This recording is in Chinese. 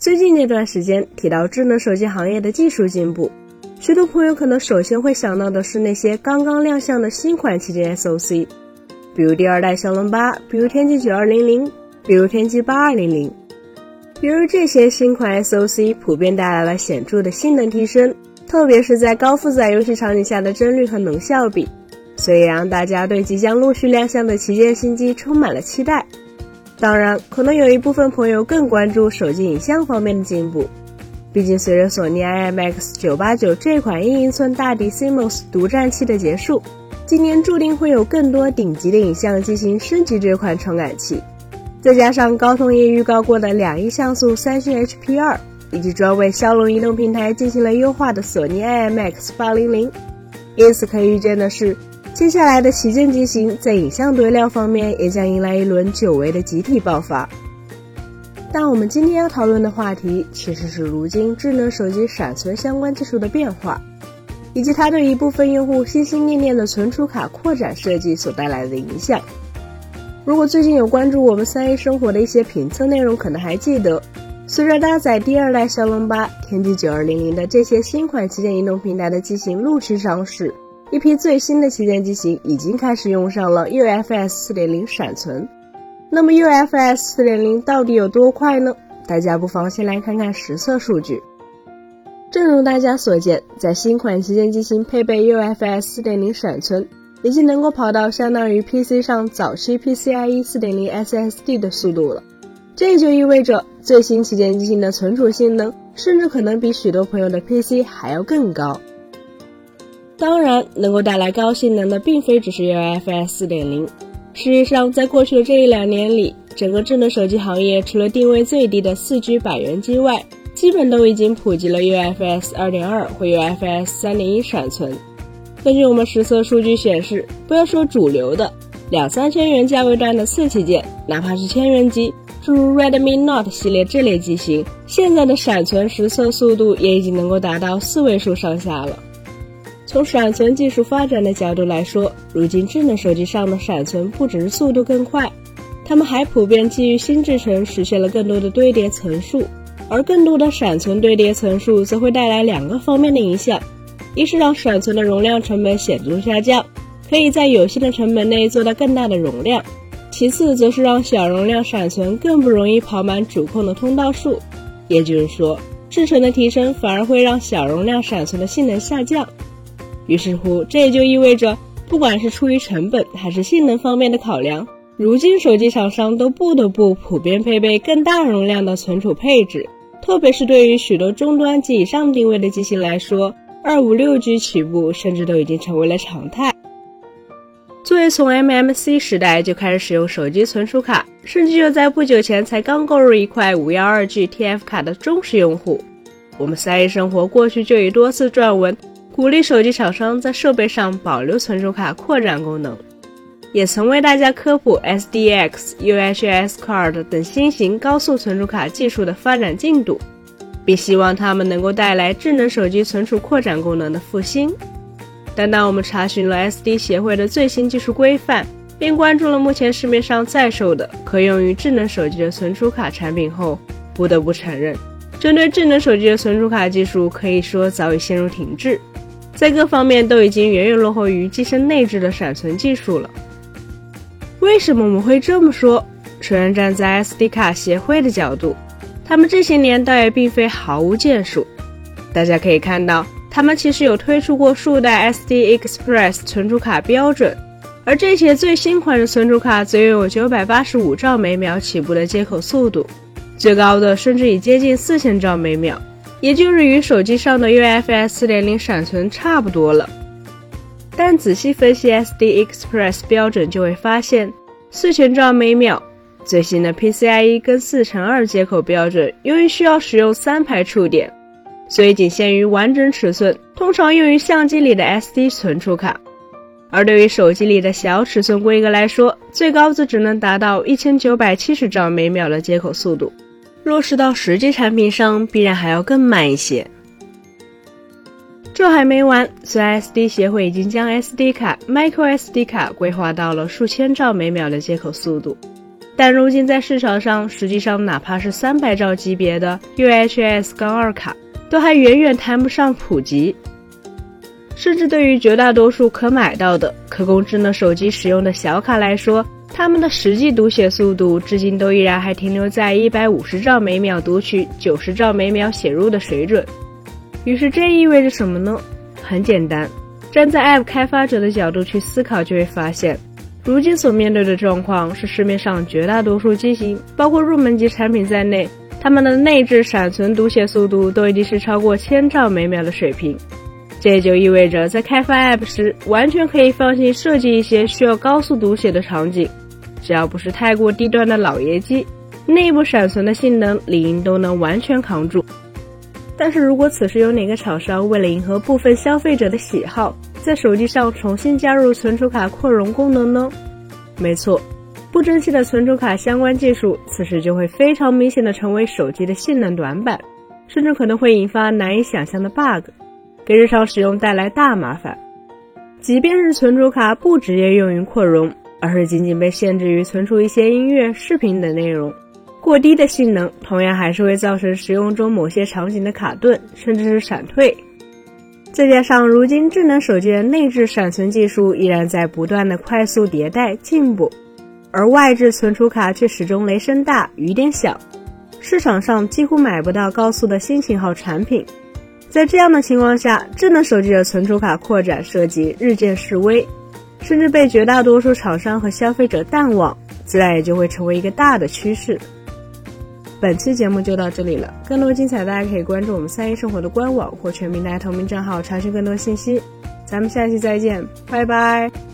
最近这段时间提到智能手机行业的技术进步，许多朋友可能首先会想到的是那些刚刚亮相的新款旗舰 SoC，比如第二代骁龙八，比如天玑九二零零，比如天玑八二零零。比如这些新款 SoC 普遍带来了显著的性能提升，特别是在高负载游戏场景下的帧率和能效比，所以让大家对即将陆续亮相的旗舰新机充满了期待。当然，可能有一部分朋友更关注手机影像方面的进步。毕竟，随着索尼 IMX989 这款一英寸大底 CMOS 独占期的结束，今年注定会有更多顶级的影像机型升级这款传感器。再加上高通也预告过的两亿像素三星 HP2，以及专为骁龙移动平台进行了优化的索尼 IMX800，因此可以预见的是。接下来的旗舰机型在影像堆料方面也将迎来一轮久违的集体爆发。但我们今天要讨论的话题其实是如今智能手机闪存相关技术的变化，以及它对一部分用户心心念念的存储卡扩展设计所带来的影响。如果最近有关注我们三 A 生活的一些评测内容，可能还记得，随着搭载第二代骁龙八、天玑九二零零的这些新款旗舰移动平台的机型陆续上市。一批最新的旗舰机型已经开始用上了 UFS 4.0闪存，那么 UFS 4.0到底有多快呢？大家不妨先来看看实测数据。正如大家所见，在新款旗舰机型配备 UFS 4.0闪存，已经能够跑到相当于 PC 上早期 PCIe 4.0 SSD 的速度了。这就意味着最新旗舰机型的存储性能，甚至可能比许多朋友的 PC 还要更高。当然，能够带来高性能的并非只是 UFS 4.0。事实上，在过去的这一两年里，整个智能手机行业除了定位最低的 4G 百元机外，基本都已经普及了 UFS 2.2或 UFS 3.1闪存。根据我们实测数据显示，不要说主流的两三千元价位段的次旗舰，哪怕是千元机，诸如 Redmi Note 系列这类机型，现在的闪存实测速度也已经能够达到四位数上下了。从闪存技术发展的角度来说，如今智能手机上的闪存不只是速度更快，它们还普遍基于新制程实现了更多的堆叠层数，而更多的闪存堆叠层数则会带来两个方面的影响：一是让闪存的容量成本显著下降，可以在有限的成本内做到更大的容量；其次则是让小容量闪存更不容易跑满主控的通道数，也就是说，制程的提升反而会让小容量闪存的性能下降。于是乎，这也就意味着，不管是出于成本还是性能方面的考量，如今手机厂商都不得不普遍配备更大容量的存储配置。特别是对于许多中端及以上定位的机型来说，二五六 G 起步甚至都已经成为了常态。作为从 MMC 时代就开始使用手机存储卡，甚至就在不久前才刚购入一块五幺二 G TF 卡的忠实用户，我们三 A 生活过去就已多次撰文。鼓励手机厂商在设备上保留存储卡扩展功能，也曾为大家科普 SDX、UHS Card 等新型高速存储卡技术的发展进度，并希望它们能够带来智能手机存储扩展功能的复兴。但当我们查询了 SD 协会的最新技术规范，并关注了目前市面上在售的可用于智能手机的存储卡产品后，不得不承认，针对智能手机的存储卡技术可以说早已陷入停滞。在各方面都已经远远落后于机身内置的闪存技术了。为什么我们会这么说？首先，站在 SD 卡协会的角度，他们这些年倒也并非毫无建树。大家可以看到，他们其实有推出过数代 SD Express 存储卡标准，而这些最新款的存储卡则拥有九百八十五兆每秒起步的接口速度，最高的甚至已接近四千兆每秒。也就是与手机上的 UFS 4.0闪存差不多了，但仔细分析 SD Express 标准就会发现，四千兆每秒最新的 PCIe 跟四乘二接口标准，由于需要使用三排触点，所以仅限于完整尺寸，通常用于相机里的 SD 存储卡，而对于手机里的小尺寸规格来说，最高则只能达到一千九百七十兆每秒的接口速度。落实到实际产品上，必然还要更慢一些。这还没完，虽然 SD 协会已经将 SD 卡、microSD 卡规划到了数千兆每秒的接口速度，但如今在市场上，实际上哪怕是三百兆级别的 UHS- 杠二卡，都还远远谈不上普及。甚至对于绝大多数可买到的、可供智能手机使用的小卡来说，它们的实际读写速度至今都依然还停留在一百五十兆每秒读取、九十兆每秒写入的水准。于是这意味着什么呢？很简单，站在 App 开发者的角度去思考，就会发现，如今所面对的状况是市面上绝大多数机型，包括入门级产品在内，它们的内置闪存读写速度都已经是超过千兆每秒的水平。这就意味着，在开发 App 时，完全可以放心设计一些需要高速读写的场景，只要不是太过低端的老爷机，内部闪存的性能理应都能完全扛住。但是如果此时有哪个厂商为了迎合部分消费者的喜好，在手机上重新加入存储卡扩容功能呢？没错，不争气的存储卡相关技术，此时就会非常明显的成为手机的性能短板，甚至可能会引发难以想象的 bug。给日常使用带来大麻烦。即便是存储卡不直接用于扩容，而是仅仅被限制于存储一些音乐、视频等内容，过低的性能同样还是会造成使用中某些场景的卡顿，甚至是闪退。再加上如今智能手机的内置闪存技术依然在不断的快速迭代进步，而外置存储卡却始终雷声大雨点小，市场上几乎买不到高速的新型号产品。在这样的情况下，智能手机的存储卡扩展设计日渐式微，甚至被绝大多数厂商和消费者淡忘，自然也就会成为一个大的趋势。本期节目就到这里了，更多精彩大家可以关注我们三一生活的官网或全民大同名账号查询更多信息。咱们下期再见，拜拜。